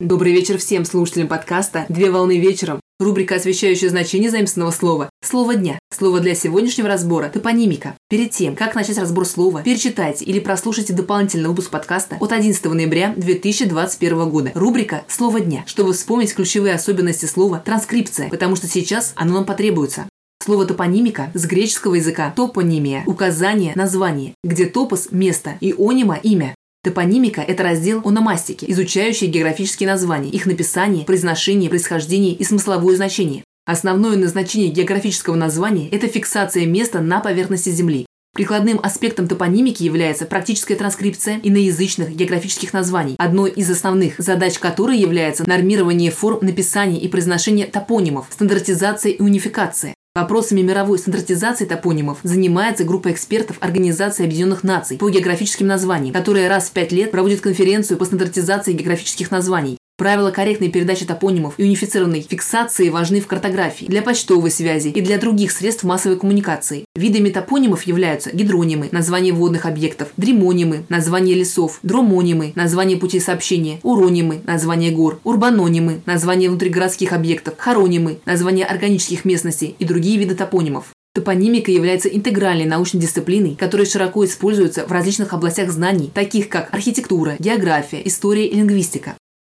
Добрый вечер всем слушателям подкаста «Две волны вечером». Рубрика, освещающая значение заимственного слова. Слово дня. Слово для сегодняшнего разбора – топонимика. Перед тем, как начать разбор слова, перечитайте или прослушайте дополнительный выпуск подкаста от 11 ноября 2021 года. Рубрика «Слово дня», чтобы вспомнить ключевые особенности слова «транскрипция», потому что сейчас оно нам потребуется. Слово топонимика с греческого языка топонимия – указание, название, где топос – место и онима – имя. Топонимика – это раздел ономастики, изучающий географические названия, их написание, произношение, происхождение и смысловое значение. Основное назначение географического названия – это фиксация места на поверхности Земли. Прикладным аспектом топонимики является практическая транскрипция иноязычных географических названий, одной из основных задач которой является нормирование форм написания и произношения топонимов, стандартизация и унификация. Вопросами мировой стандартизации топонимов занимается группа экспертов Организации Объединенных Наций по географическим названиям, которая раз в пять лет проводит конференцию по стандартизации географических названий. Правила корректной передачи топонимов и унифицированной фиксации важны в картографии, для почтовой связи и для других средств массовой коммуникации. Видами топонимов являются гидронимы, названия водных объектов, дремонимы, названия лесов, дромонимы, названия путей сообщения, уронимы, названия гор, урбанонимы, названия внутригородских объектов, хоронимы, названия органических местностей и другие виды топонимов. Топонимика является интегральной научной дисциплиной, которая широко используется в различных областях знаний, таких как архитектура, география, история и лингвистика.